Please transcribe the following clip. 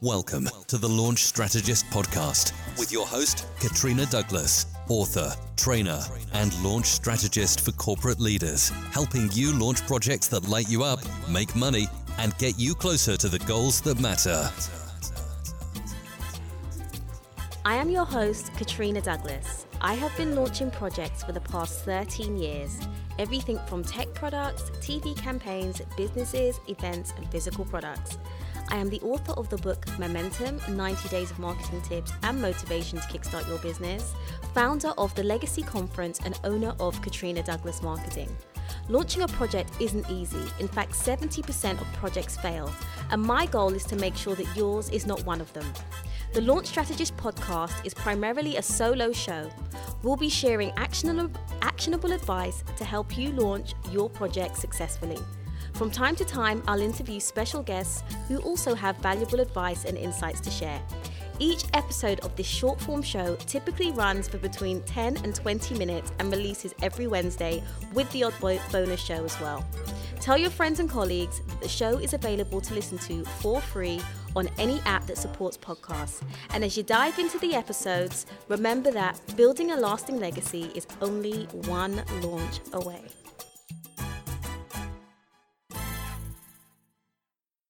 Welcome to the Launch Strategist podcast with your host, Katrina Douglas, author, trainer, and launch strategist for corporate leaders, helping you launch projects that light you up, make money, and get you closer to the goals that matter. I am your host, Katrina Douglas. I have been launching projects for the past 13 years everything from tech products, TV campaigns, businesses, events, and physical products. I am the author of the book Momentum 90 Days of Marketing Tips and Motivation to Kickstart Your Business, founder of the Legacy Conference, and owner of Katrina Douglas Marketing. Launching a project isn't easy. In fact, 70% of projects fail, and my goal is to make sure that yours is not one of them. The Launch Strategist podcast is primarily a solo show. We'll be sharing actionable, actionable advice to help you launch your project successfully. From time to time, I'll interview special guests who also have valuable advice and insights to share. Each episode of this short form show typically runs for between 10 and 20 minutes and releases every Wednesday with the odd bonus show as well. Tell your friends and colleagues that the show is available to listen to for free on any app that supports podcasts. And as you dive into the episodes, remember that building a lasting legacy is only one launch away.